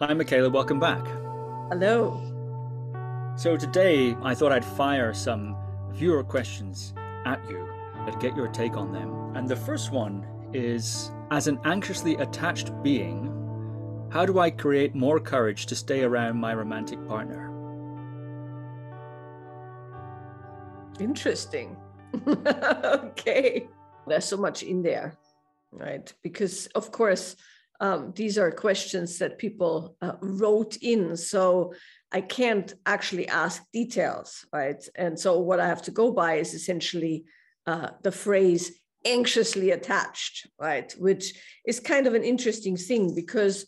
Hi, Michaela, welcome back. Hello. So, today I thought I'd fire some viewer questions at you and get your take on them. And the first one is As an anxiously attached being, how do I create more courage to stay around my romantic partner? Interesting. okay. There's so much in there, right? Because, of course, um, these are questions that people uh, wrote in. So I can't actually ask details, right? And so what I have to go by is essentially uh, the phrase anxiously attached, right? Which is kind of an interesting thing because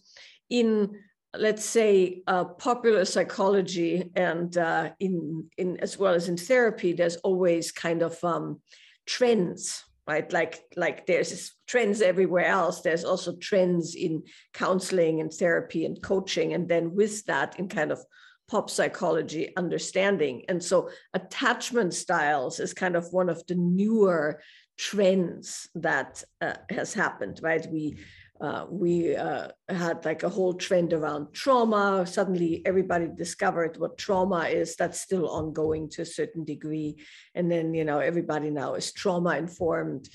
in let's say uh, popular psychology and uh, in in as well as in therapy, there's always kind of um, trends, right? Like like there's trends everywhere else. There's also trends in counseling and therapy and coaching, and then with that, in kind of pop psychology understanding. And so attachment styles is kind of one of the newer trends that uh, has happened, right? We uh, we uh, had like a whole trend around trauma. Suddenly, everybody discovered what trauma is. That's still ongoing to a certain degree. And then, you know, everybody now is trauma informed.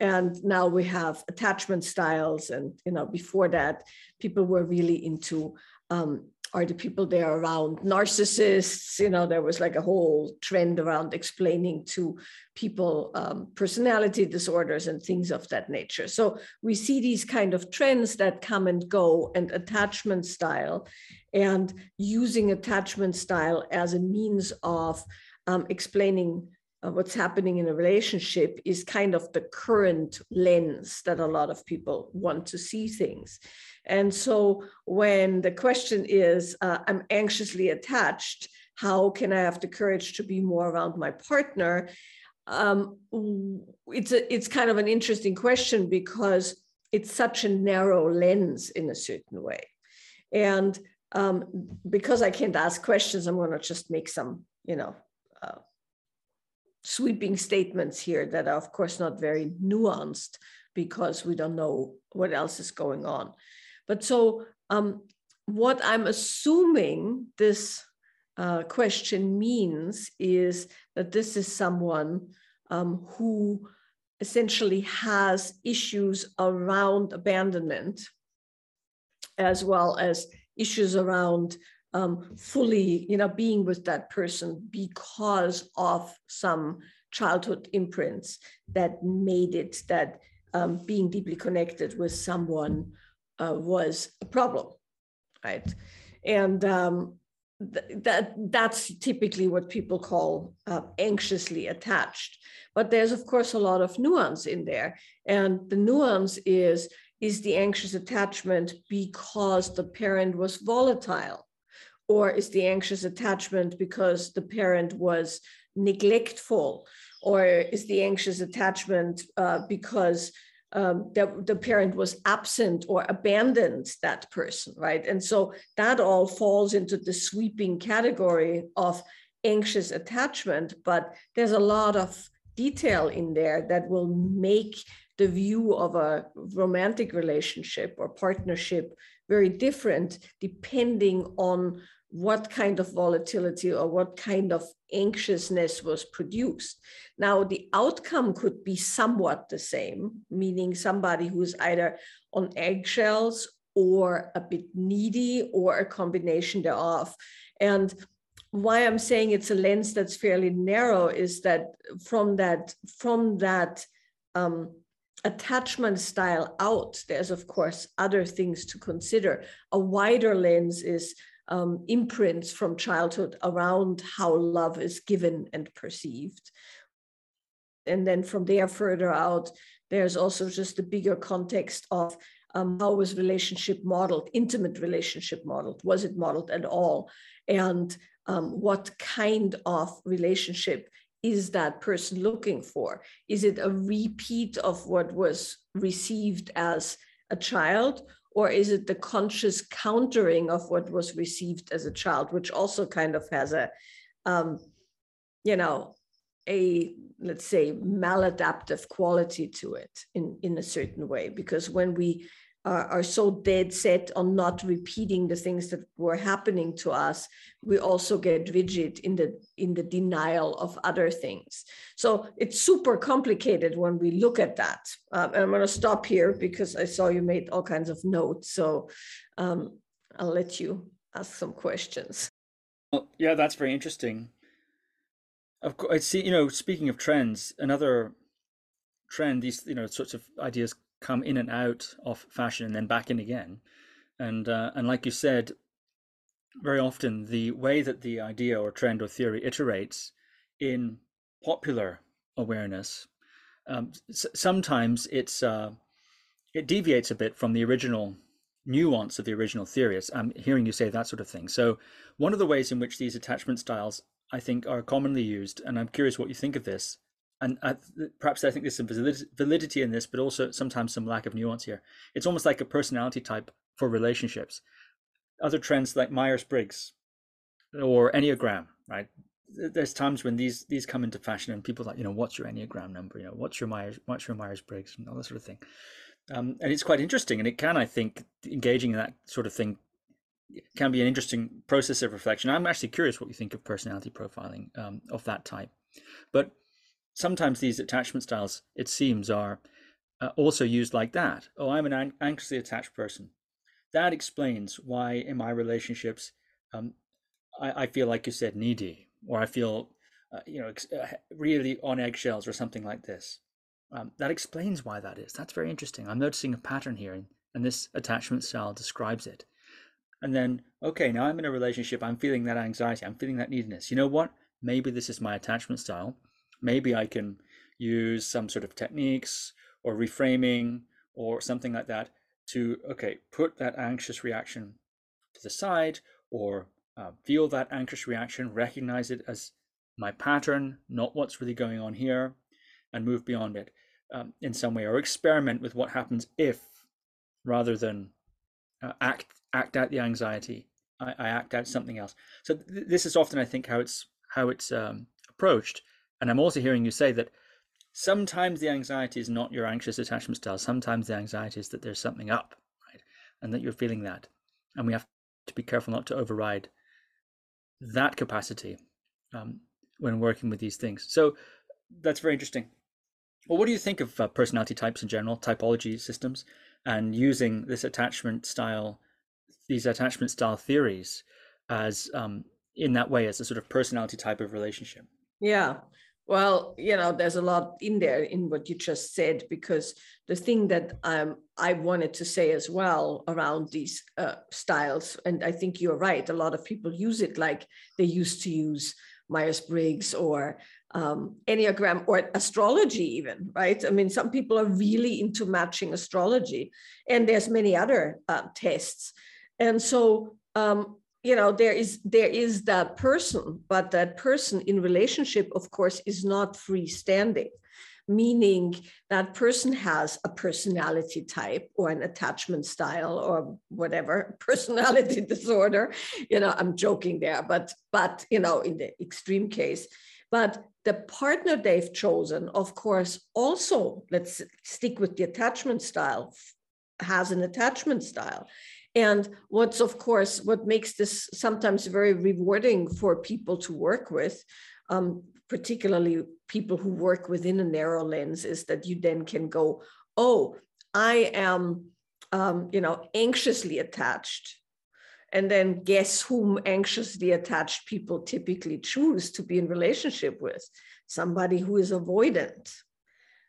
And now we have attachment styles. And, you know, before that, people were really into um, are the people there around narcissists you know there was like a whole trend around explaining to people um, personality disorders and things of that nature. So we see these kind of trends that come and go and attachment style and using attachment style as a means of um, explaining uh, what's happening in a relationship is kind of the current lens that a lot of people want to see things. And so when the question is, uh, I'm anxiously attached, how can I have the courage to be more around my partner? Um, it's a, it's kind of an interesting question because it's such a narrow lens in a certain way. And um, because I can't ask questions, I'm going to just make some, you know, uh, sweeping statements here that are, of course, not very nuanced because we don't know what else is going on. But so, um, what I'm assuming this uh, question means is that this is someone um, who essentially has issues around abandonment as well as issues around um, fully, you know, being with that person because of some childhood imprints that made it that um, being deeply connected with someone uh, was a problem, right? And um, th- that that's typically what people call uh, anxiously attached. But there's of course a lot of nuance in there, and the nuance is is the anxious attachment because the parent was volatile or is the anxious attachment because the parent was neglectful? Or is the anxious attachment uh, because um, the, the parent was absent or abandoned that person, right? And so that all falls into the sweeping category of anxious attachment, but there's a lot of detail in there that will make the view of a romantic relationship or partnership very different depending on what kind of volatility or what kind of anxiousness was produced. Now, the outcome could be somewhat the same, meaning somebody who's either on eggshells or a bit needy or a combination thereof. And why I'm saying it's a lens that's fairly narrow is that from that from that um, attachment style out, there's of course other things to consider. A wider lens is um, imprints from childhood around how love is given and perceived. And then from there further out, there's also just the bigger context of um, how was relationship modeled, intimate relationship modeled, was it modeled at all? And um, what kind of relationship is that person looking for? Is it a repeat of what was received as a child? Or is it the conscious countering of what was received as a child which also kind of has a um, you know a let's say maladaptive quality to it in in a certain way? Because when we are, are so dead set on not repeating the things that were happening to us we also get rigid in the in the denial of other things. So it's super complicated when we look at that. Um, and i'm going to stop here because i saw you made all kinds of notes. So um, i'll let you ask some questions. Well, yeah that's very interesting. Of course i see you know speaking of trends another trend these you know sorts of ideas come in and out of fashion and then back in again. And uh, and like you said, very often the way that the idea or trend or theory iterates in popular awareness, um, s- sometimes it's uh, it deviates a bit from the original nuance of the original theory. I'm hearing you say that sort of thing. So one of the ways in which these attachment styles I think are commonly used, and I'm curious what you think of this, and uh, perhaps I think there's some validity in this, but also sometimes some lack of nuance here. It's almost like a personality type for relationships. Other trends like Myers Briggs or Enneagram, right? There's times when these these come into fashion and people are like, you know, what's your Enneagram number? You know, what's your Myers what's your Myers Briggs and all that sort of thing. Um, and it's quite interesting, and it can, I think, engaging in that sort of thing can be an interesting process of reflection. I'm actually curious what you think of personality profiling um, of that type, but sometimes these attachment styles, it seems, are uh, also used like that. Oh, I'm an an- anxiously attached person. That explains why in my relationships, um, I, I, feel like you said needy, or I feel, uh, you know, uh, really on eggshells, or something like this. Um, that explains why that is. That's very interesting. I'm noticing a pattern here, and, and this attachment style describes it. And then, okay, now I'm in a relationship. I'm feeling that anxiety. I'm feeling that neediness. You know what? Maybe this is my attachment style maybe I can use some sort of techniques or reframing or something like that to, okay, put that anxious reaction to the side or uh, feel that anxious reaction, recognize it as my pattern, not what's really going on here, and move beyond it um, in some way, or experiment with what happens if, rather than uh, act act out the anxiety, I, act out something else. So th- this is often, I think, how it's how it's um, approached, and I'm also hearing you say that sometimes the anxiety is not your anxious attachment style. Sometimes the anxiety is that there's something up, right? And that you're feeling that. And we have to be careful not to override that capacity um, when working with these things. So that's very interesting. Well, what do you think of uh, personality types in general, typology systems, and using this attachment style, these attachment style theories as um, in that way as a sort of personality type of relationship? Yeah. Well, you know, there's a lot in there in what you just said, because the thing that um, I wanted to say as well around these uh, styles, and I think you're right, a lot of people use it like they used to use Myers Briggs or um, Enneagram or astrology, even, right? I mean, some people are really into matching astrology, and there's many other uh, tests. And so, um, you know there is there is that person but that person in relationship of course is not freestanding meaning that person has a personality type or an attachment style or whatever personality disorder. You know i'm joking there but but you know in the extreme case. But the partner they've chosen of course also let's stick with the attachment style has an attachment style and what's, of course, what makes this sometimes very rewarding for people to work with, um, particularly people who work within a narrow lens, is that you then can go, oh, I am, um, you know, anxiously attached. And then guess whom anxiously attached people typically choose to be in relationship with? Somebody who is avoidant,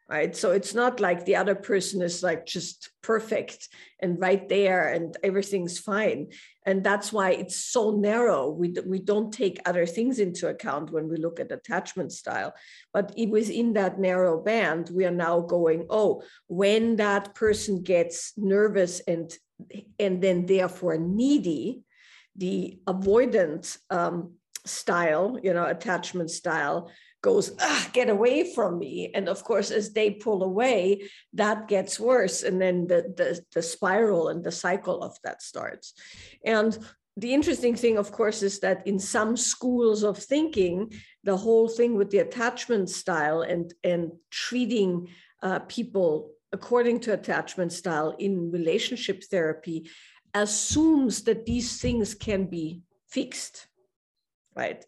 right? So it's not like the other person is like just perfect and right there and everything's fine. And that's why it's so narrow. We, we don't take other things into account when we look at attachment style. But within that narrow band we are now going oh when that person gets nervous and and then therefore needy the avoidant um, style you know attachment style goes, get away from me. And of course, as they pull away, that gets worse. And then the, the, the spiral and the cycle of that starts. And the interesting thing, of course, is that in some schools of thinking, the whole thing with the attachment style and, and treating uh, people according to attachment style in relationship therapy, assumes that these things can be fixed, right?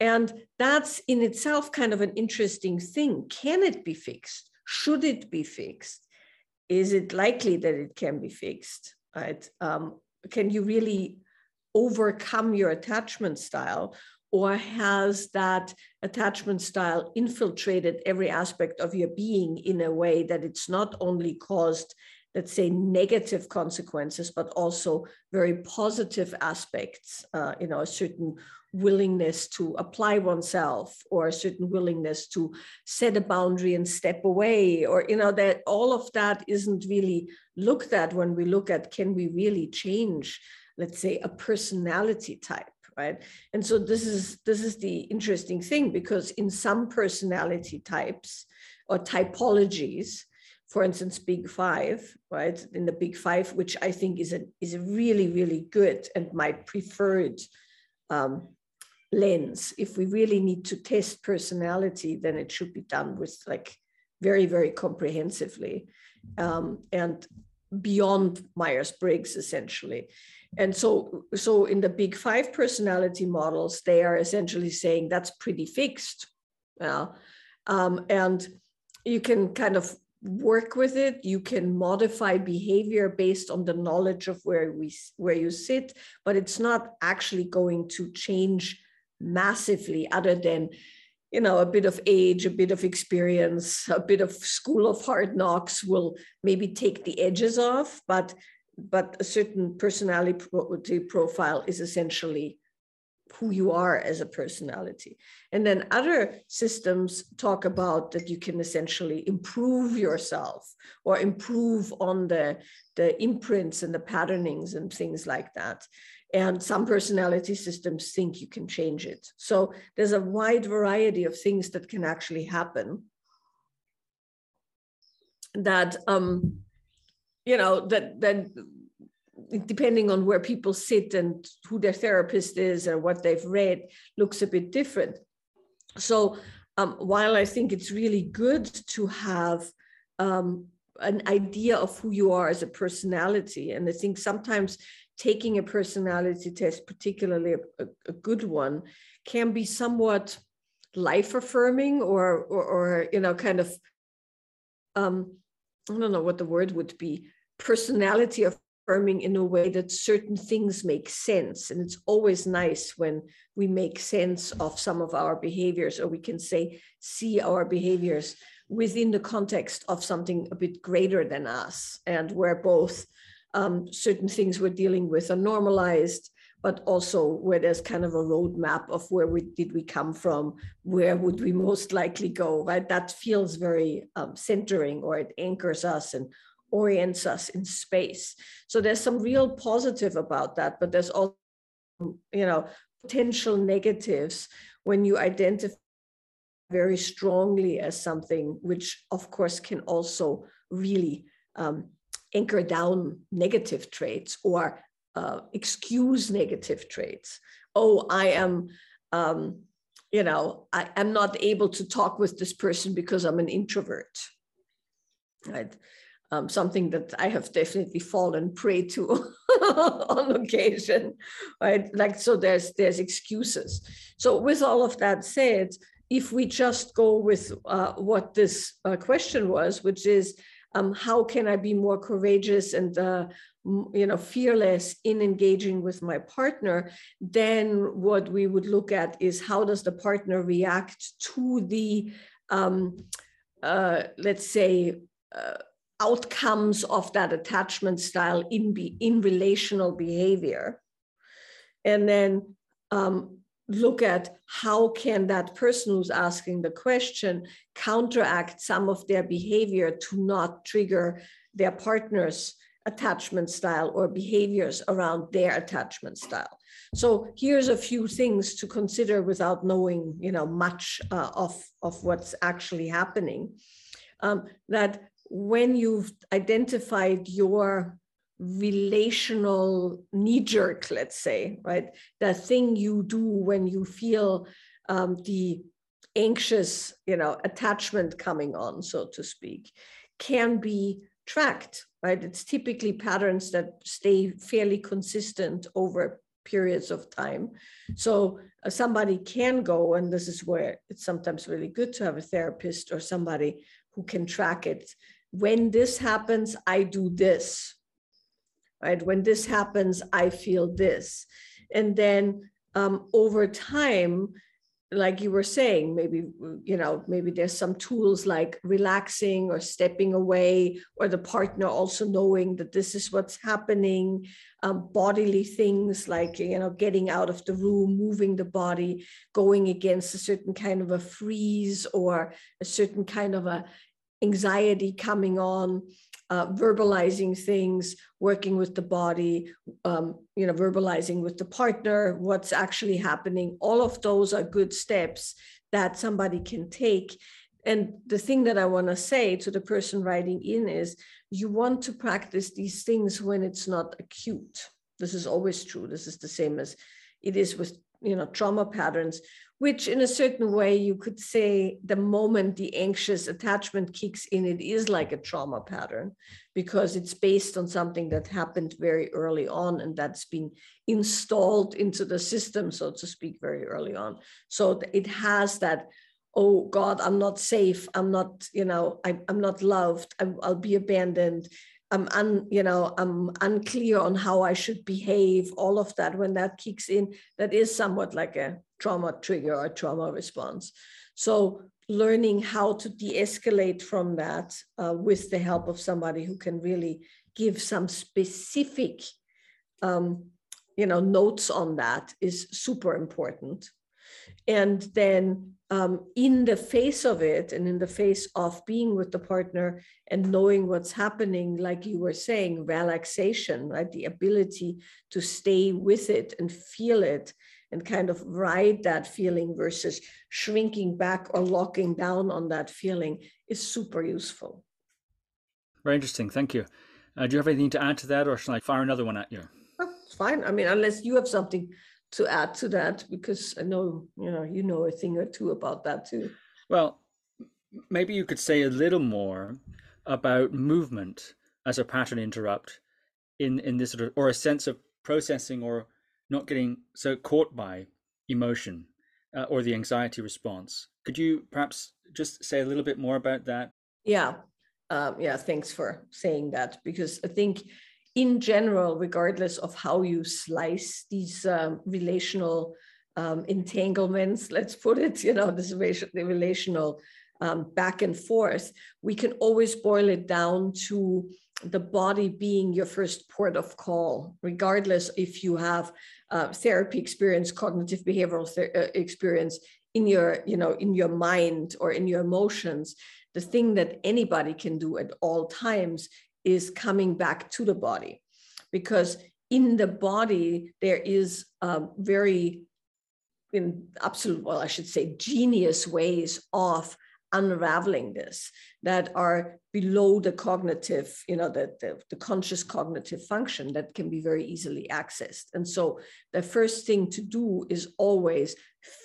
And that's in itself kind of an interesting thing. Can it be fixed? Should it be fixed? Is it likely that it can be fixed? Right? Um, can you really overcome your attachment style? Or has that attachment style infiltrated every aspect of your being in a way that it's not only caused let's say negative consequences but also very positive aspects uh, you know a certain willingness to apply oneself or a certain willingness to set a boundary and step away or you know that all of that isn't really looked at when we look at can we really change let's say a personality type right? And so this is this is the interesting thing because in some personality types or typologies for instance big five right? In the big five which i think is a is a really really good and my preferred um, lens. If we really need to test personality then it should be done with like very very comprehensively um, and beyond myers-briggs essentially. And so so in the big five personality models they are essentially saying that's pretty fixed yeah. Um, and you can kind of work with it. You can modify behavior based on the knowledge of where we where you sit but it's not actually going to change massively other than you know a bit of age a bit of experience a bit of school of hard knocks will maybe take the edges off but but a certain personality profile is essentially who you are as a personality. And then other systems talk about that you can essentially improve yourself or improve on the, the imprints and the patternings and things like that. And some personality systems think you can change it. So there's a wide variety of things that can actually happen that um, you know that that depending on where people sit and who their therapist is and what they've read looks a bit different. So um, while i think it's really good to have um, an idea of who you are as a personality and i think sometimes taking a personality test particularly a, a good one can be somewhat life affirming or, or, or you know kind of um, i don't know what the word would be personality affirming in a way that certain things make sense. And it's always nice when we make sense of some of our behaviors, or we can say, see our behaviors within the context of something a bit greater than us, and where both um, certain things we're dealing with are normalized, but also where there's kind of a roadmap of where we did we come from, where would we most likely go, right? That feels very um, centering, or it anchors us and orients us in space. So there's some real positive about that, but there's also, you know, potential negatives when you identify very strongly as something which of course can also really um, anchor down negative traits or uh, excuse negative traits oh i am um, you know I, am not able to talk with this person because i'm an introvert right um, something that I have definitely fallen prey to on occasion, right? Like so, there's there's excuses. So with all of that said, if we just go with uh, what this uh, question was, which is um, how can I be more courageous and uh, you know fearless in engaging with my partner? Then what we would look at is how does the partner react to the um, uh, let's say uh, outcomes of that attachment style in be in relational behavior. And then um, look at how can that person who's asking the question counteract some of their behavior to not trigger their partner's attachment style or behaviors around their attachment style. So here's a few things to consider without knowing you know much uh, of of what's actually happening. Um, that when you've identified your relational knee jerk, let's say, right? The thing you do when you feel um, the anxious, you know, attachment coming on, so to speak. can be tracked, right? It's typically patterns that stay fairly consistent over periods of time. So uh, somebody can go, and this is where it's sometimes really good to have a therapist or somebody who can track it. When this happens, I do this, right? When this happens, I feel this. And then um, over time, like you were saying maybe you know maybe there's some tools like relaxing or stepping away or the partner also knowing that this is what's happening um, bodily things like you know getting out of the room moving the body going against a certain kind of a freeze or a certain kind of a anxiety coming on uh, verbalizing things, working with the body, um, you know, verbalizing with the partner, what's actually happening. All of those are good steps that somebody can take. And the thing that I want to say to the person writing in is you want to practice these things when it's not acute. This is always true. This is the same as it is with you know trauma patterns which in a certain way you could say the moment the anxious attachment kicks in it is like a trauma pattern because it's based on something that happened very early on and that's been installed into the system so to speak very early on. So it has that oh god i'm not safe. I'm not you know I, am not loved. I, i'll be abandoned I'm un, you know, I'm unclear on how I should behave, all of that, when that kicks in, that is somewhat like a trauma trigger or trauma response. So learning how to de-escalate from that uh, with the help of somebody who can really give some specific um, you know notes on that is super important and then um, in the face of it and in the face of being with the partner and knowing what's happening like you were saying relaxation right? The ability to stay with it and feel it and kind of ride that feeling versus shrinking back or locking down on that feeling is super useful. Very interesting. Thank you. Uh, do you have anything to add to that or shall i fire another one at you? It's fine. I mean unless you have something to add to that because I know you know you know a thing or two about that too. Well, maybe you could say a little more about movement as a pattern interrupt in in this sort of or a sense of processing or not getting so caught by emotion uh, or the anxiety response. Could you perhaps just say a little bit more about that? Yeah. Um, yeah, thanks for saying that because I think in general, regardless of how you slice these um, relational um, entanglements, let's put it, you know, this relational um, back and forth, we can always boil it down to the body being your first port of call, regardless if you have uh, therapy experience, cognitive behavioral ther- uh, experience in your, you know, in your mind or in your emotions. The thing that anybody can do at all times is coming back to the body because in the body there is very in absolute well i should say genius ways of unraveling this that are below the cognitive you know the, the, the, conscious cognitive function that can be very easily accessed. And so the first thing to do is always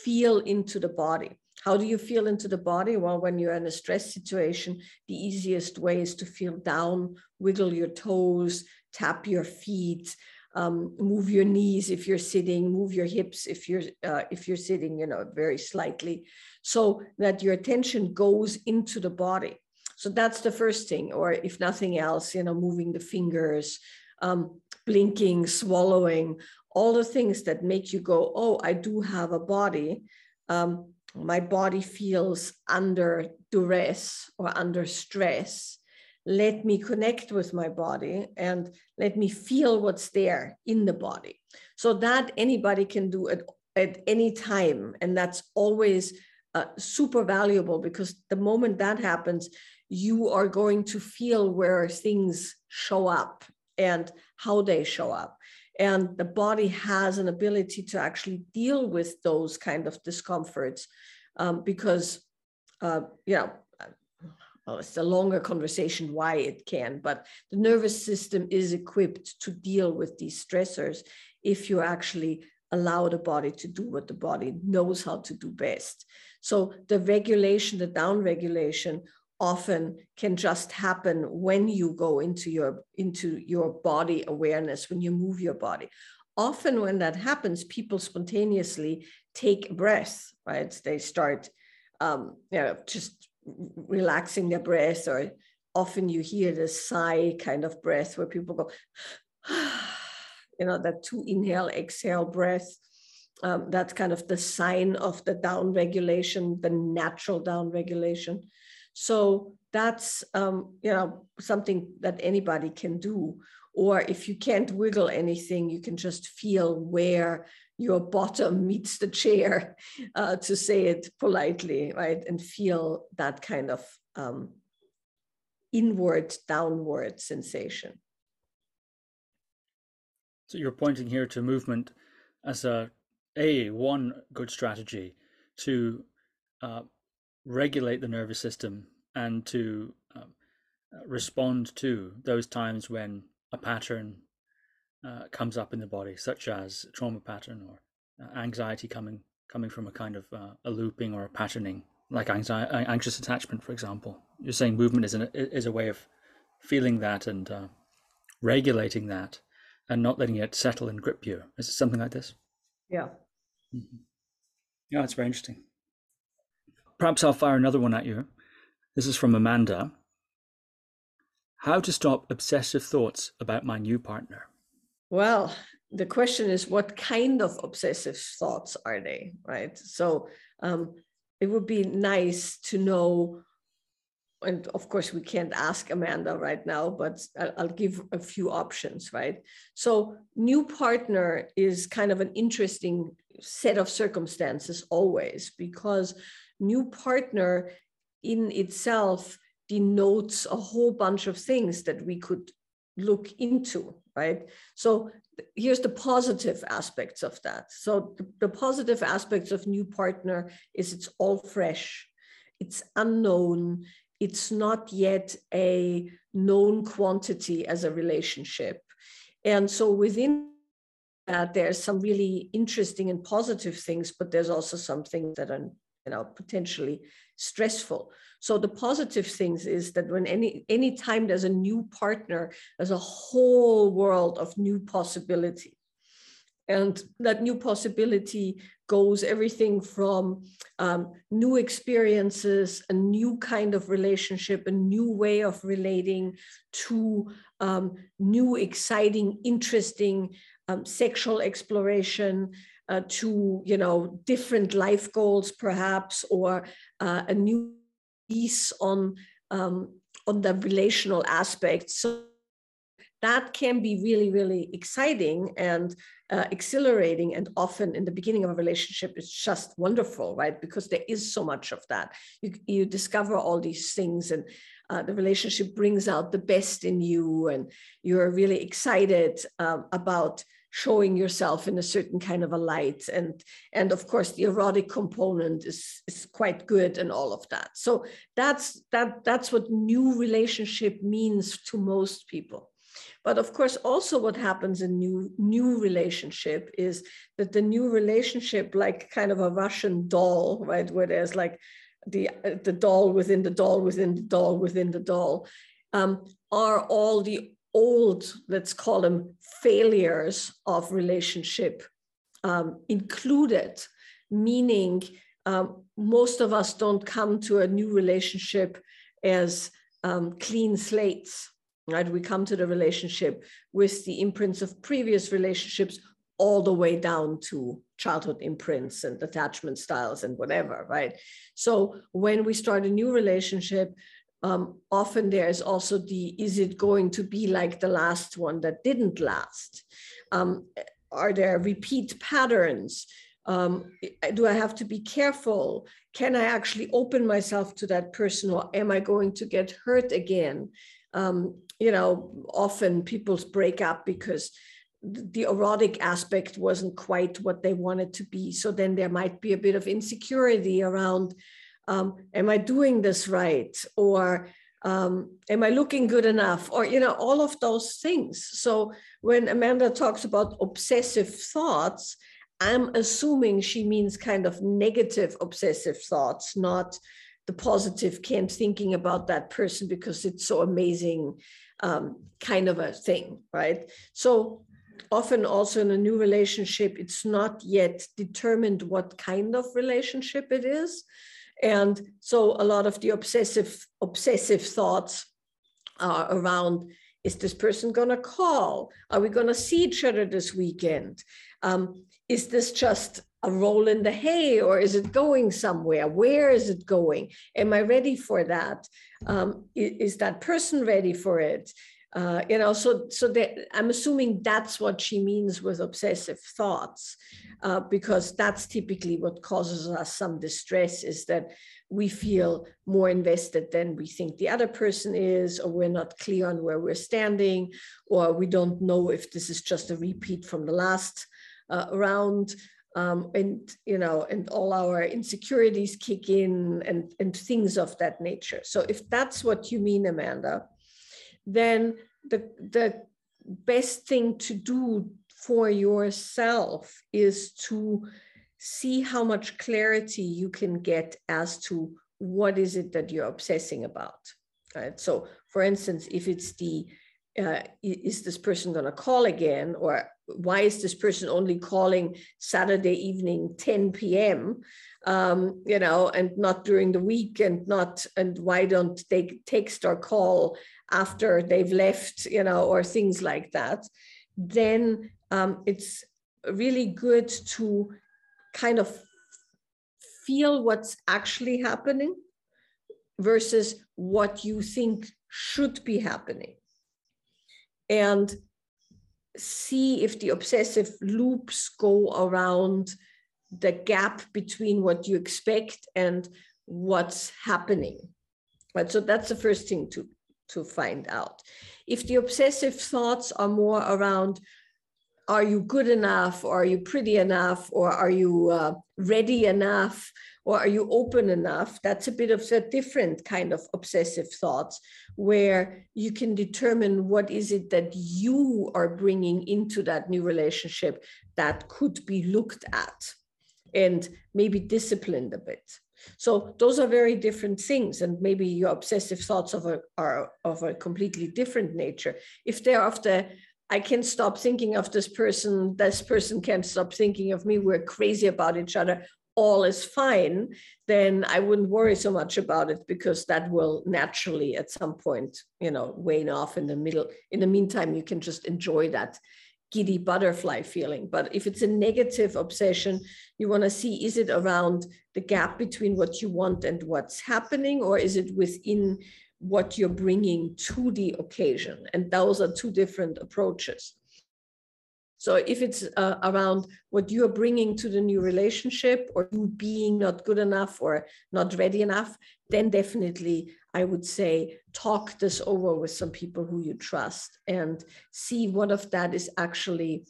feel into the body how do you feel into the body? Well, when you're in a stress situation, the easiest way is to feel down, wiggle your toes, tap your feet, um, move your knees if you're sitting, move your hips if you're uh, if you're sitting, you know, very slightly, so that your attention goes into the body. So that's the first thing. Or if nothing else, you know, moving the fingers, um, blinking, swallowing, all the things that make you go, oh, I do have a body. Um, my body feels under duress or under stress. Let me connect with my body and let me feel what's there in the body. So that anybody can do at, at any time and that's always uh, super valuable because the moment that happens you are going to feel where things show up and how they show up and the body has an ability to actually deal with those kind of discomforts um, because uh, you know well, it's a longer conversation why it can but the nervous system is equipped to deal with these stressors if you actually allow the body to do what the body knows how to do best. So the regulation the down regulation often can just happen when you go into your into your body awareness when you move your body. Often when that happens people spontaneously take a breath right? They start um, you know just relaxing their breath or often you hear the sigh kind of breath where people go you know that two inhale exhale breath. Um, that's kind of the sign of the down regulation the natural down regulation so that's um, you know something that anybody can do. Or if you can't wiggle anything, you can just feel where your bottom meets the chair, uh, to say it politely, right? And feel that kind of um, inward, downward sensation. So you're pointing here to movement as a a one good strategy to uh, regulate the nervous system and to um, uh, respond to those times when a pattern uh, comes up in the body, such as trauma pattern or uh, anxiety coming coming from a kind of uh, a looping or a patterning, like anxiety, anxious attachment, for example. You're saying movement is an, is a way of feeling that and uh, regulating that, and not letting it settle and grip you. Is it something like this? Yeah. Mm-hmm. Yeah, it's very interesting. Perhaps I'll fire another one at you. This is from Amanda. How to stop obsessive thoughts about my new partner? Well, the question is what kind of obsessive thoughts are they, right? So um, it would be nice to know. And of course, we can't ask Amanda right now, but I'll give a few options, right? So, new partner is kind of an interesting set of circumstances always because new partner in itself denotes a whole bunch of things that we could look into, right? So here's the positive aspects of that. So the, the, positive aspects of new partner is it's all fresh, it's unknown, it's not yet a known quantity as a relationship. And so within that, there's some really interesting and positive things, but there's also some things that are you know potentially stressful. So the positive things is that when any any time there's a new partner there's a whole world of new possibility. And that new possibility goes everything from um, new experiences a new kind of relationship a new way of relating to um, new exciting interesting um, sexual exploration uh, to you know different life goals perhaps or uh, a new piece on um, on the relational aspect. So that can be really really exciting and uh, exhilarating. And often in the beginning of a relationship it's just wonderful right? Because there is so much of that. You, you discover all these things and uh, the relationship brings out the best in you and you're really excited um, about showing yourself in a certain kind of a light. And and of course the erotic component is is quite good and all of that. So that's that that's what new relationship means to most people. But of course also what happens in new new relationship is that the new relationship like kind of a russian doll right where there's like the the doll within the doll within the doll within the doll um, are all the old, let's call them failures of relationship um, included, meaning um, most of us don't come to a new relationship as um, clean slates. Right? We come to the relationship with the imprints of previous relationships all the way down to childhood imprints and attachment styles and whatever, right? So when we start a new relationship, um, often there's also the is it going to be like the last one that didn't last? Um, are there repeat patterns? Um, do I have to be careful? Can I actually open myself to that person or am I going to get hurt again? Um, you know, often people break up because the erotic aspect wasn't quite what they wanted to be. So then there might be a bit of insecurity around um, am I doing this right? Or um, am I looking good enough? Or, you know, all of those things. So when Amanda talks about obsessive thoughts, I'm assuming she means kind of negative obsessive thoughts, not the positive, can't thinking about that person because it's so amazing, um, kind of a thing, right? So often also in a new relationship, it's not yet determined what kind of relationship it is. And so a lot of the obsessive, obsessive thoughts are around is this person going to call? Are we going to see each other this weekend? Um, is this just a roll in the hay or is it going somewhere? Where is it going? Am I ready for that? Um, is, is that person ready for it? Uh, you know, so so that I'm assuming that's what she means with obsessive thoughts, uh, because that's typically what causes us some distress is that we feel more invested than we think the other person is, or we're not clear on where we're standing, or we don't know if this is just a repeat from the last uh, round. Um, and you know, and all our insecurities kick in, and and things of that nature. So, if that's what you mean, Amanda, then the, the best thing to do for yourself is to see how much clarity you can get as to what is it that you're obsessing about right? So for instance if it's the uh, is this person going to call again? Or why is this person only calling saturday evening 10 p.m um, you know and not during the week and not and why don't they text or call after they've left you know or things like that then um, it's really good to kind of feel what's actually happening versus what you think should be happening. And see if the obsessive loops go around the gap between what you expect and what's happening. Right so that's the first thing to to find out. If the obsessive thoughts are more around are you good enough? Or are you pretty enough? Or are you uh, ready enough? Or are you open enough? That's a bit of a different kind of obsessive thoughts where you can determine what is it that you are bringing into that new relationship that could be looked at and maybe disciplined a bit so those are very different things and maybe your obsessive thoughts of a, are of a completely different nature if they're of the I can stop thinking of this person. This person can't stop thinking of me. We're crazy about each other. All is fine. Then I wouldn't worry so much about it because that will naturally at some point, you know, wane off in the middle. In the meantime, you can just enjoy that giddy butterfly feeling. But if it's a negative obsession, you want to see is it around the gap between what you want and what's happening, or is it within what you're bringing to the occasion. And those are two different approaches. So if it's uh, around what you're bringing to the new relationship or you being not good enough or not ready enough, then definitely I would say talk this over with some people who you trust and see what of that is actually,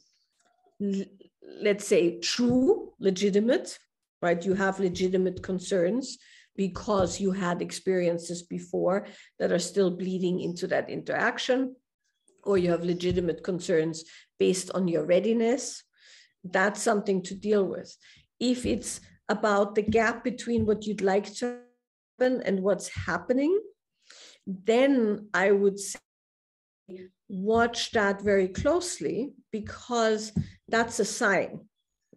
let's say, true, legitimate, right? You have legitimate concerns because you had experiences before that are still bleeding into that interaction, or you have legitimate concerns based on your readiness, that's something to deal with. If it's about the gap between what you'd like to and what's happening, then I would say watch that very closely because that's a sign,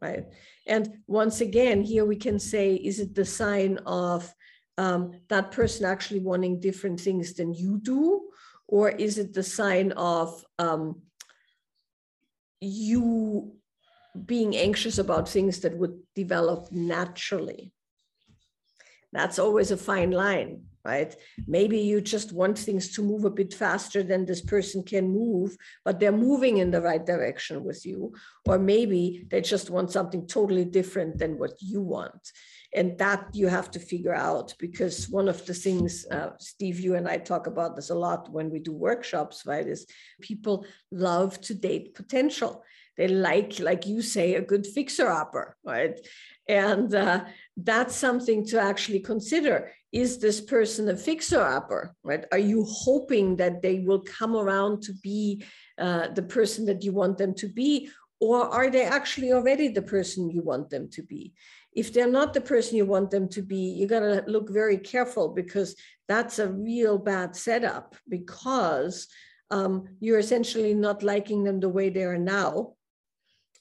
right? And once again, here we can say, is it the sign of um, that person actually wanting different things than you do? Or is it the sign of um, you being anxious about things that would develop naturally? That's always a fine line right? Maybe you just want things to move a bit faster than this person can move, but they're moving in the right direction with you. Or maybe they just want something totally different than what you want. And that you have to figure out because one of the things, uh, Steve, you and I talk about this a lot when we do workshops, right? Is people love to date potential. They like, like you say, a good fixer upper, right? And uh, that's something to actually consider. Is this person a fixer upper, right? Are you hoping that they will come around to be uh, the person that you want them to be? or are they actually already the person you want them to be? If they're not the person you want them to be, you got to look very careful because that's a real bad setup because um, you're essentially not liking them the way they are now.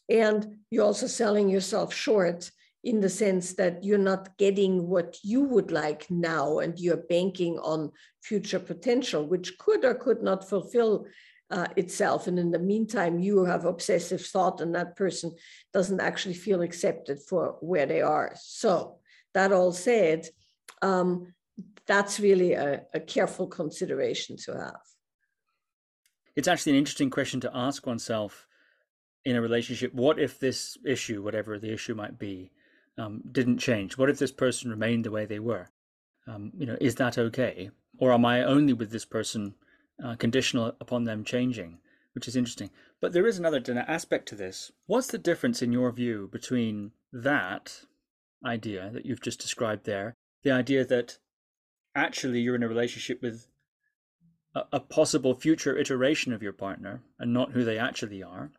And you're also selling yourself short in the sense that you're not getting what you would like now and you're banking on future potential, which could or could not fulfill uh, itself. And in the meantime, you have obsessive thought, and that person doesn't actually feel accepted for where they are. So, that all said, um, that's really a, a careful consideration to have. It's actually an interesting question to ask oneself in a relationship. What if this issue, whatever the issue might be, um, didn't change? What if this person remained the way they were? Um, you know, is that okay? Or am I only with this person uh, conditional upon them changing, which is interesting. But there is another aspect to this. What's the difference, in your view, between that idea that you've just described there, the idea that actually you're in a relationship with a, a possible future iteration of your partner and not who they actually are,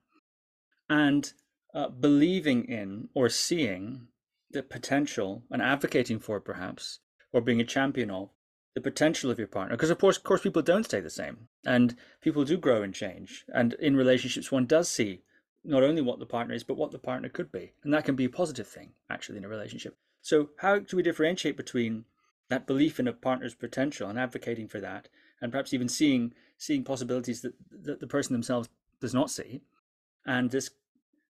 and uh, believing in or seeing the potential and advocating for perhaps or being a champion of the potential of your partner. Because of course of course people don't stay the same and people do grow and change and in relationships one does see not only what the partner is but what the partner could be and that can be a positive thing actually in a relationship. So how do we differentiate between that belief in a partner's potential and advocating for that and perhaps even seeing seeing possibilities that, that the person themselves does not see and this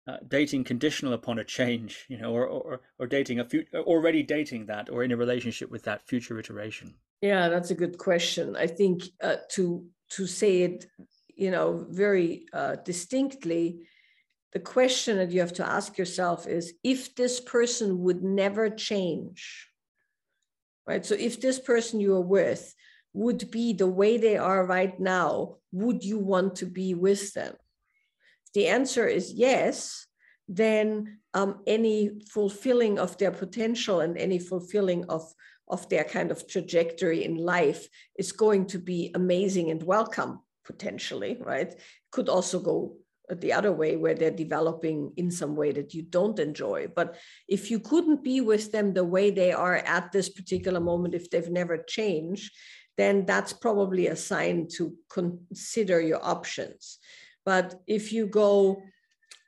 uh, dating conditional upon a change you know or or, or dating a future already dating that or in a relationship with that future iteration yeah, that's a good question. I think uh, to to say it, you know, very uh, distinctly, the question that you have to ask yourself is: if this person would never change, right? So, if this person you are with would be the way they are right now, would you want to be with them? The answer is yes. Then um, any fulfilling of their potential and any fulfilling of of their kind of trajectory in life is going to be amazing and welcome potentially right could also go the other way where they're developing in some way that you don't enjoy but if you couldn't be with them the way they are at this particular moment if they've never changed then that's probably a sign to consider your options but if you go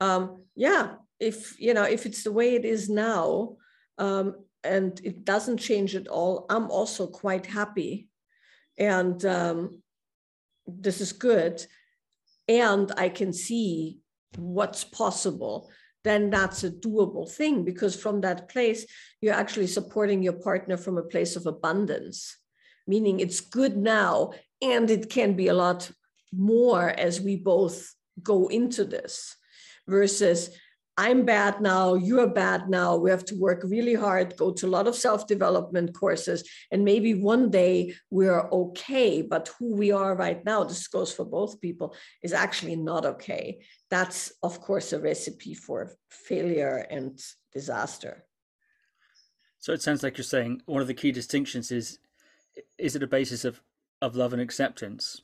um, yeah if you know if it's the way it is now um, and it doesn't change at all, I'm also quite happy. And um, this is good. And I can see what's possible. Then that's a doable thing because from that place, you're actually supporting your partner from a place of abundance, meaning it's good now and it can be a lot more as we both go into this versus I'm bad now, you're bad now. We have to work really hard, go to a lot of self development courses, and maybe one day we're okay. But who we are right now, this goes for both people, is actually not okay. That's, of course, a recipe for failure and disaster. So it sounds like you're saying one of the key distinctions is is it a basis of, of love and acceptance,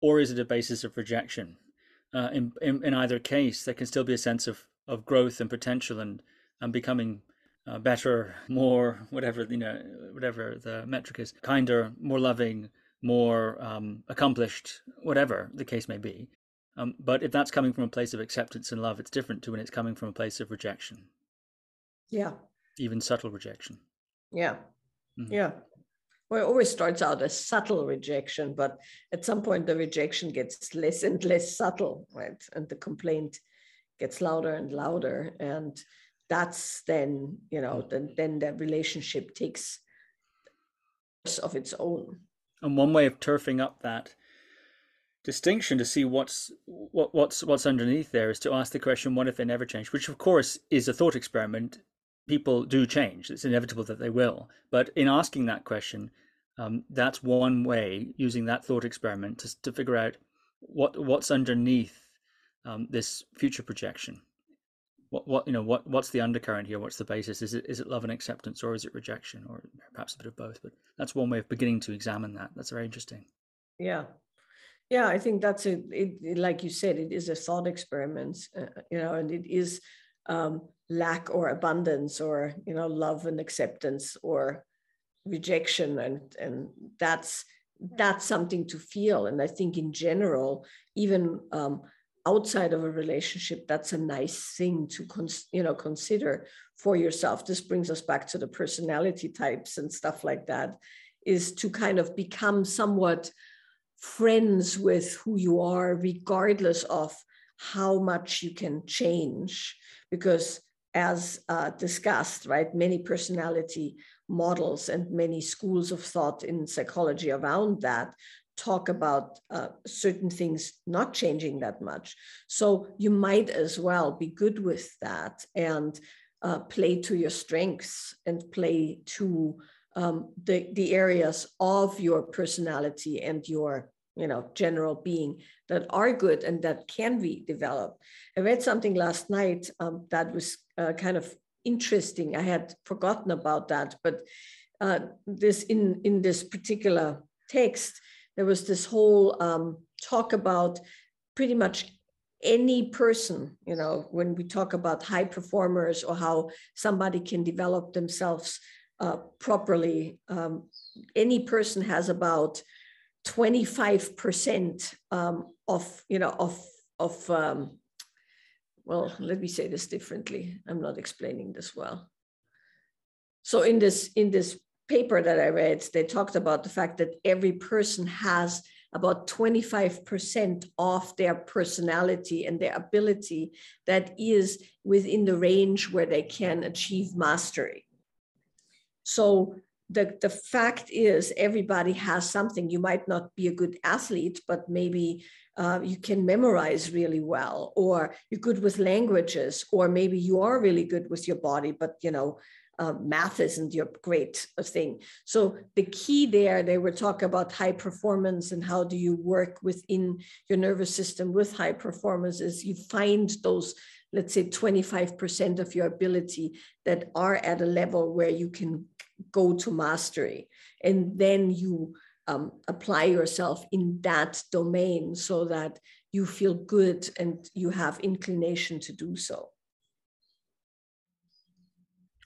or is it a basis of rejection? Uh, in, in, in either case, there can still be a sense of of growth and potential and and becoming uh, better, more whatever you know, whatever the metric is, kinder, more loving, more um, accomplished, whatever the case may be. Um, but if that's coming from a place of acceptance and love, it's different to when it's coming from a place of rejection. Yeah. Even subtle rejection. Yeah. Mm-hmm. Yeah. Well, it always starts out as subtle rejection, but at some point the rejection gets less and less subtle, right? And the complaint gets louder and louder. And that's then you know then then that relationship takes of its own. And one way of turfing up that distinction to see what's what, what's what's underneath there is to ask the question what if they never change? Which of course is a thought experiment. People do change. It's inevitable that they will. But in asking that question um, that's one way using that thought experiment to, to figure out what what's underneath um, this future projection? What what you know what what's the undercurrent here? What's the basis? Is it is it love and acceptance or is it rejection or perhaps a bit of both? But that's one way of beginning to examine that. That's very interesting. Yeah, Yeah, I think that's a it, it, like you said, it is a thought experiment, uh, you know, and it is um, lack or abundance or you know love and acceptance or rejection and and that's that's something to feel. And i think in general even um, outside of a relationship that's a nice thing to cons- you know consider for yourself. This brings us back to the personality types and stuff like that is to kind of become somewhat friends with who you are regardless of how much you can change. Because as uh, discussed right many personality models and many schools of thought in psychology around that talk about uh, certain things not changing that much. So you might as well be good with that and uh, play to your strengths and play to um, the, the areas of your personality and your you know general being that are good and that can be developed i read something last night um, that was uh, kind of interesting. I had forgotten about that but uh, this in in this particular text there was this whole um, talk about pretty much any person, you know, when we talk about high performers or how somebody can develop themselves uh, properly, um, any person has about 25% um, of, you know, of, of um, well, let me say this differently. I'm not explaining this well. So in this, in this paper that I read, they talked about the fact that every person has about 25% of their personality and their ability that is within the range where they can achieve mastery. So the, the fact is everybody has something. You might not be a good athlete, but maybe uh, you can memorize really well, or you're good with languages, or maybe you are really good with your body, but you know, uh, math isn't your great thing. So the key there, they were talking about high performance and how do you work within your nervous system with high performance is you find those, let's say 25% of your ability that are at a level where you can go to mastery. And then you um, apply yourself in that domain so that you feel good and you have inclination to do so.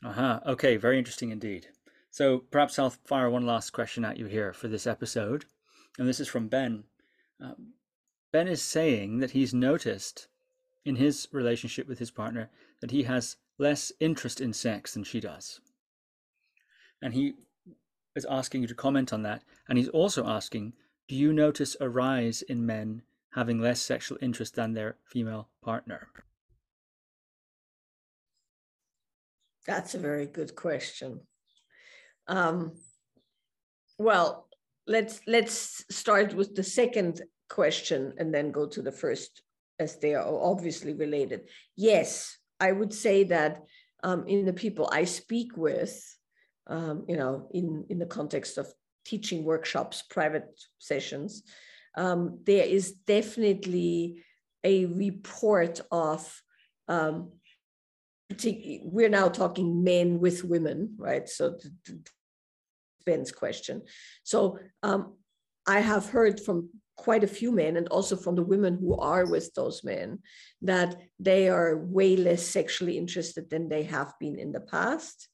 Uh-huh. Okay, very interesting indeed. So perhaps I'll fire one last question at you here for this episode. And this is from Ben. Um, ben is saying that he's noticed in his relationship with his partner that he has less interest in sex than she does. And he is asking you to comment on that. And he's also asking Do you notice a rise in men having less sexual interest than their female partner? That's a very good question. Um, well, let's let's start with the second question and then go to the first, as they are obviously related. Yes, I would say that um, in the people I speak with, um, you know, in in the context of teaching workshops, private sessions, um, there is definitely a report of um, we're now talking men with women, right? So Ben's question. So um, I have heard from quite a few men and also from the women who are with those men that they are way less sexually interested than they have been in the past.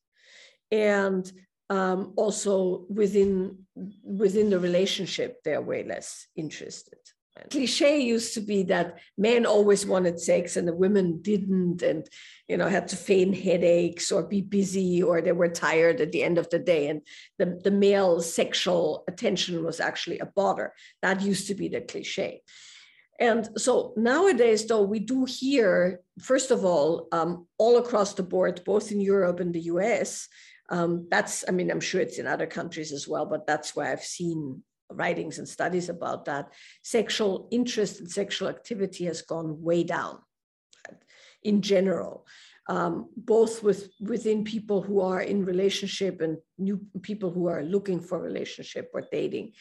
And um, also within within the relationship, they're way less interested. Cliche used to be that men always wanted sex and the women didn't and you know had to feign headaches or be busy or they were tired at the end of the day. And the, the male sexual attention was actually a bother. That used to be the cliche and so nowadays though we do hear first of all um, all across the board both in europe and the us um, that's i mean i'm sure it's in other countries as well but that's where i've seen writings and studies about that, sexual interest and sexual activity has gone way down in general. Um, both with within people who are in relationship and new people who are looking for relationship or dating.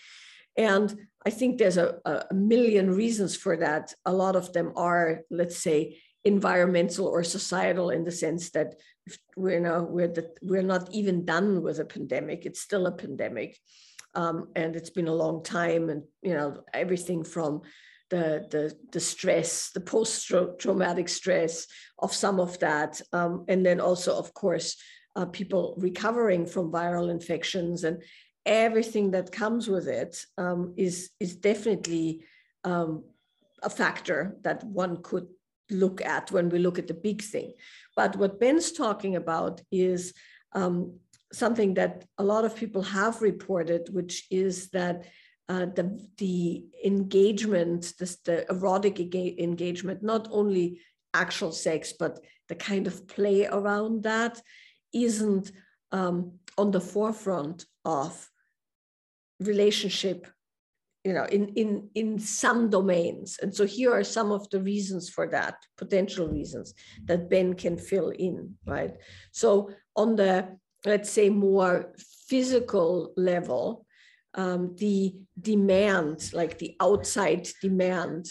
And I think there's a, a million reasons for that. A lot of them are, let's say, environmental or societal in the sense that we're now we're the, we're not even done with a pandemic. It's still a pandemic um, and it's been a long time, and you know everything from the the the stress, the post traumatic stress of some of that, um, and then also, of course, uh, people recovering from viral infections and everything that comes with it um, is is definitely um, a factor that one could look at when we look at the big thing. But what Ben's talking about is um, something that a lot of people have reported, which is that uh, the, the engagement, the erotic engagement, not only actual sex, but the kind of play around that isn't um, on the forefront of relationship you know in in in some domains. And so here are some of the reasons for that potential reasons that ben can fill in right? So on the let's say more physical level um, the demand like the outside demand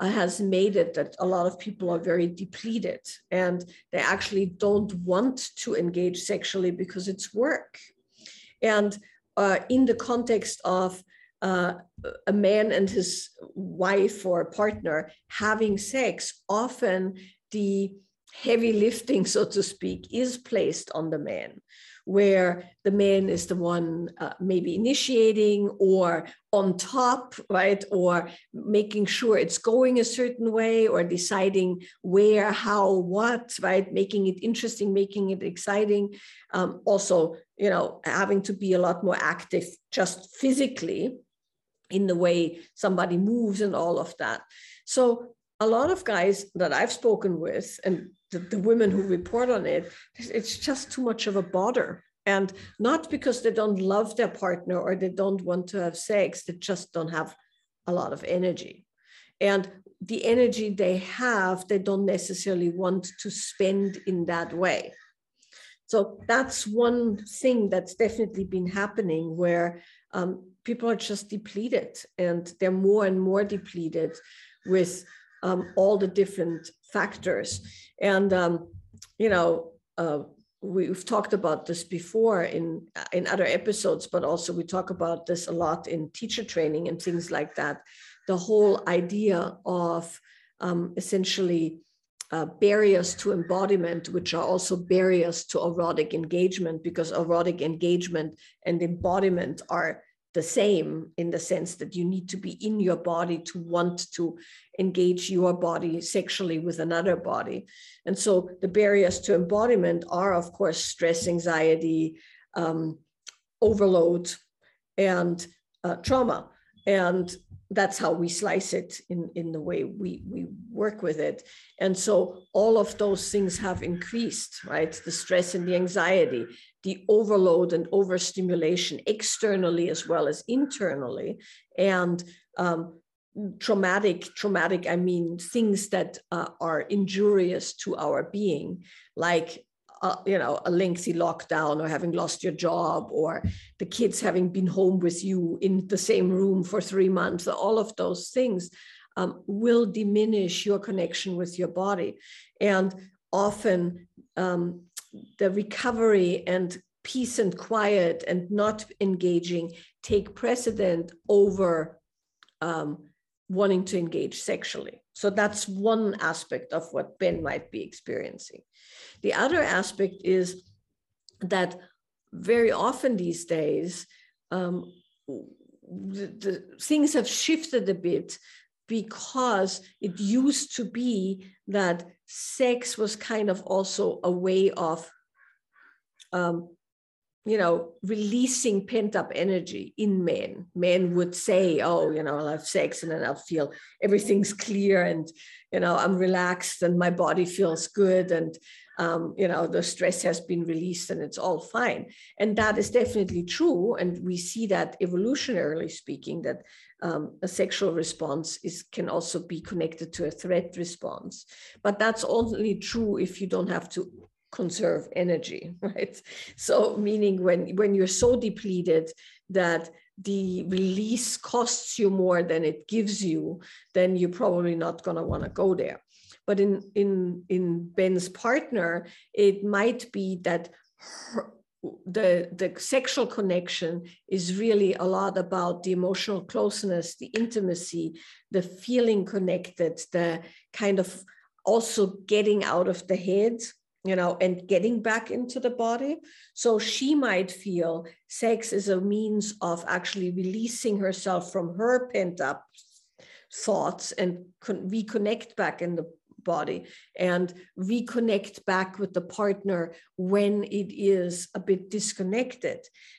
uh, has made it that a lot of people are very depleted and they actually don't want to engage sexually because it's work. And uh, in the context of uh, a man and his wife or partner having sex, often the heavy lifting, so to speak, is placed on the man, where the man is the one uh, maybe initiating or on top, right? Or making sure it's going a certain way or deciding where, how, what, right? Making it interesting, making it exciting. Um, also, you know, having to be a lot more active just physically in the way somebody moves and all of that. So a lot of guys that I've spoken with and the, the, women who report on it, it's just too much of a bother. And not because they don't love their partner or they don't want to have sex, they just don't have a lot of energy. And the energy they have, they don't necessarily want to spend in that way. So that's one thing that's definitely been happening where um, people are just depleted and they're more and more depleted with um, all the different factors. And, um, you know, uh, we've talked about this before in, in other episodes, but also we talk about this a lot in teacher training and things like that. The whole idea of um, essentially uh, barriers to embodiment, which are also barriers to erotic engagement, because erotic engagement and embodiment are the same in the sense that you need to be in your body to want to engage your body sexually with another body. And so the barriers to embodiment are, of course, stress, anxiety, um, overload, and uh, trauma. And that's how we slice it in, in the way we, we work with it. And so all of those things have increased, right? The stress and the anxiety, the overload and overstimulation externally as well as internally. And um, traumatic, traumatic, I mean, things that uh, are injurious to our being, like uh, you know a lengthy lockdown or having lost your job or the kids having been home with you in the same room for three months all of those things um, will diminish your connection with your body. And often um, the recovery and peace and quiet and not engaging take precedent over um, wanting to engage sexually. So that's one aspect of what ben might be experiencing. The other aspect is that very often these days, um, the, the things have shifted a bit because it used to be that sex was kind of also a way of um, you know, releasing pent up energy in men. Men would say, Oh, you know, I'll have sex and then I'll feel everything's clear and, you know, I'm relaxed and my body feels good. And, um, you know, the stress has been released and it's all fine. And that is definitely true. And we see that evolutionarily speaking, that um, a sexual response is can also be connected to a threat response. But that's only true if you don't have to conserve energy, right? So meaning when when you're so depleted that the release costs you more than it gives you, then you're probably not going to want to go there. But in in in Ben's partner, it might be that her, the the sexual connection is really a lot about the emotional closeness the intimacy the feeling connected the kind of also getting out of the head you know and getting back into the body so she might feel sex is a means of actually releasing herself from her pent up thoughts and reconnect back in the body and reconnect back with the partner when it is a bit disconnected.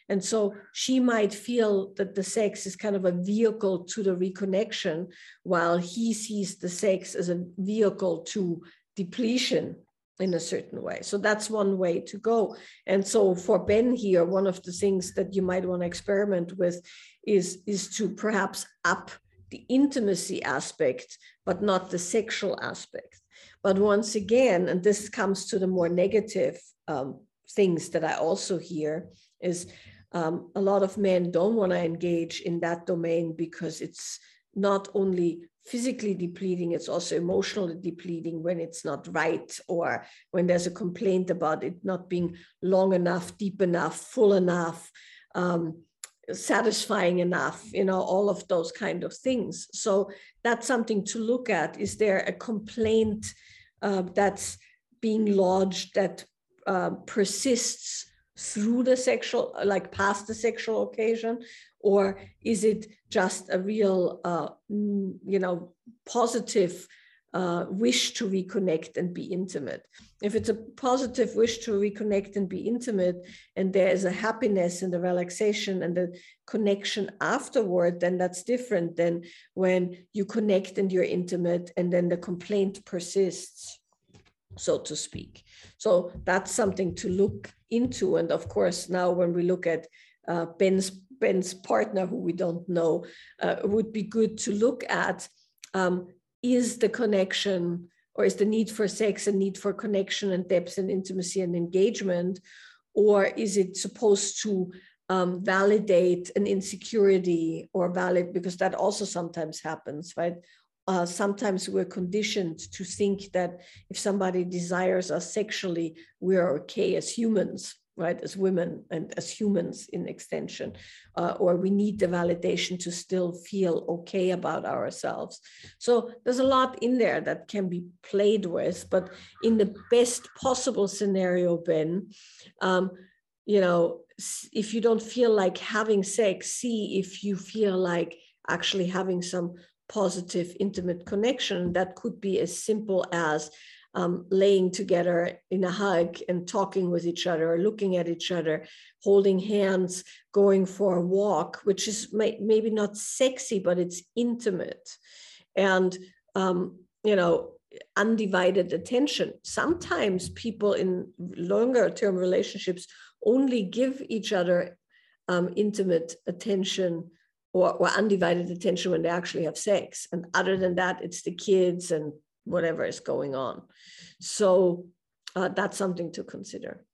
And so she might feel that the sex is kind of a vehicle to the reconnection, while he sees the sex as a vehicle to depletion in a certain way. So that's one way to go. And so for Ben here, one of the things that you might want to experiment with is, is to perhaps up the intimacy aspect, but not the sexual aspect. But once again, and this comes to the more negative um, things that I also hear, is um, a lot of men don't want to engage in that domain because it's not only physically depleting, it's also emotionally depleting when it's not right or when there's a complaint about it not being long enough, deep enough, full enough. Um, satisfying enough you know all of those kind of things so that's something to look at is there a complaint uh, that's being lodged that uh, persists through the sexual like past the sexual occasion or is it just a real uh, you know positive uh, wish to reconnect and be intimate. If it's a positive wish to reconnect and be intimate, and there is a happiness and the relaxation and the connection afterward, then that's different than when you connect and you're intimate and then the complaint persists, so to speak. So that's something to look into. And of course, now when we look at uh, Ben's Ben's partner, who we don't know, uh, would be good to look at um, is the connection or is the need for sex a need for connection and depth and intimacy and engagement or is it supposed to um, validate an insecurity or valid because that also sometimes happens right? Uh, sometimes we're conditioned to think that if somebody desires us sexually we're okay as humans right, as women and as humans in extension, uh, or we need the validation to still feel okay about ourselves. So there's a lot in there that can be played with, but in the best possible scenario, Ben, um, you know, if you don't feel like having sex, see if you feel like actually having some positive, intimate connection. That could be as simple as um, laying together in a hug and talking with each other, looking at each other, holding hands, going for a walk, which is may, maybe not sexy, but it's intimate. And, um, you know, undivided attention. Sometimes people in longer term relationships only give each other um, intimate attention or, or, undivided attention when they actually have sex. And other than that, it's the kids and whatever is going on. So uh, that's something to consider.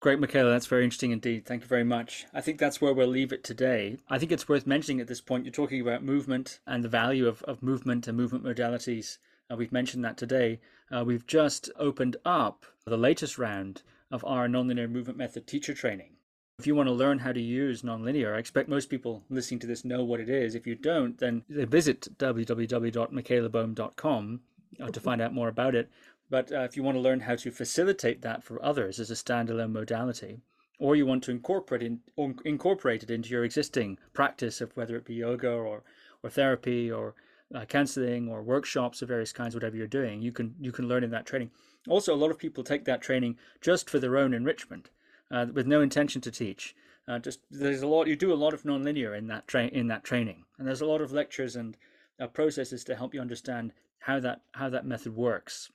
Great, Michaela. That's very interesting indeed. Thank you very much. I think that's where we'll leave it today. I think it's worth mentioning at this point, you're talking about movement and the value of, of movement and movement modalities. Uh, we've mentioned that today. Uh, we've just opened up the latest round of our nonlinear movement method teacher training. If you want to learn how to use nonlinear, I expect most people listening to this know what it is. If you don't, then visit www.michaelaboehm.com uh, to find out more about it. But uh, if you want to learn how to facilitate that for others as a standalone modality, or you want to incorporate in, or incorporate it into your existing practice of whether it be yoga or or therapy or uh, counseling or workshops of various kinds, whatever you're doing, you can you can learn in that training. Also, a lot of people take that training just for their own enrichment uh, with no intention to teach. Uh, just there's a lot you do a lot of nonlinear in that train in that training, and there's a lot of lectures and uh, processes to help you understand how that how that method works.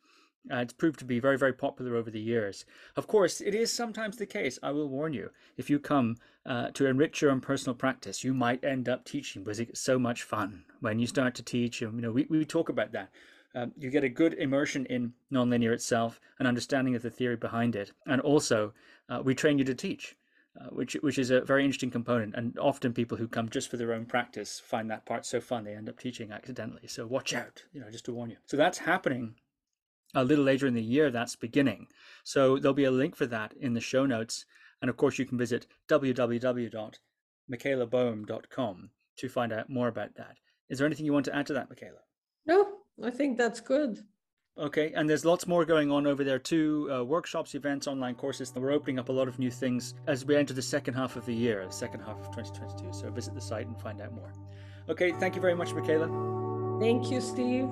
Uh, it's proved to be very very popular over the years. Of course, it is sometimes the case. I will warn you: if you come uh, to enrich your own personal practice, you might end up teaching because it's so much fun when you start to teach. You know, we we talk about that. Um, you get a good immersion in nonlinear itself, an understanding of the theory behind it, and also uh, we train you to teach, uh, which which is a very interesting component. And often people who come just for their own practice find that part so fun they end up teaching accidentally. So watch out, you know, just to warn you. So that's happening a little later in the year that's beginning. So there'll be a link for that in the show notes. And of course, you can visit www.michaelaboehm.com to find out more about that. Is there anything you want to add to that, Michaela? No, I think that's good. Okay, and there's lots more going on over there too uh, workshops, events, online courses. We're opening up a lot of new things as we enter the second half of the year, the second half of 2022. So visit the site and find out more. Okay, thank you very much, Michaela. Thank you, Steve.